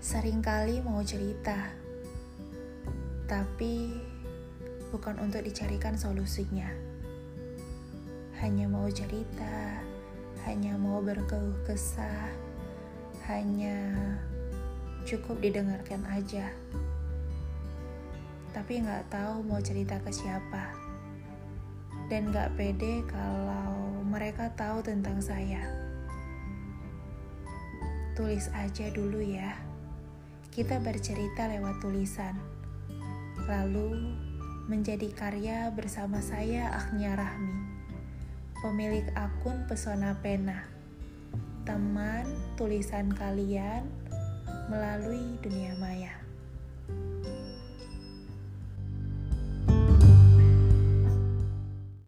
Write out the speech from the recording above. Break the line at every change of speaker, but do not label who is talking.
Seringkali mau cerita, tapi bukan untuk dicarikan solusinya. Hanya mau cerita, hanya mau berkeluh kesah, hanya cukup didengarkan aja. Tapi nggak tahu mau cerita ke siapa. Dan nggak pede kalau mereka tahu tentang saya. Tulis aja dulu ya. Kita bercerita lewat tulisan. Lalu menjadi karya bersama saya Agnia Rahmi. Pemilik akun Pesona Pena. Teman tulisan kalian melalui dunia maya.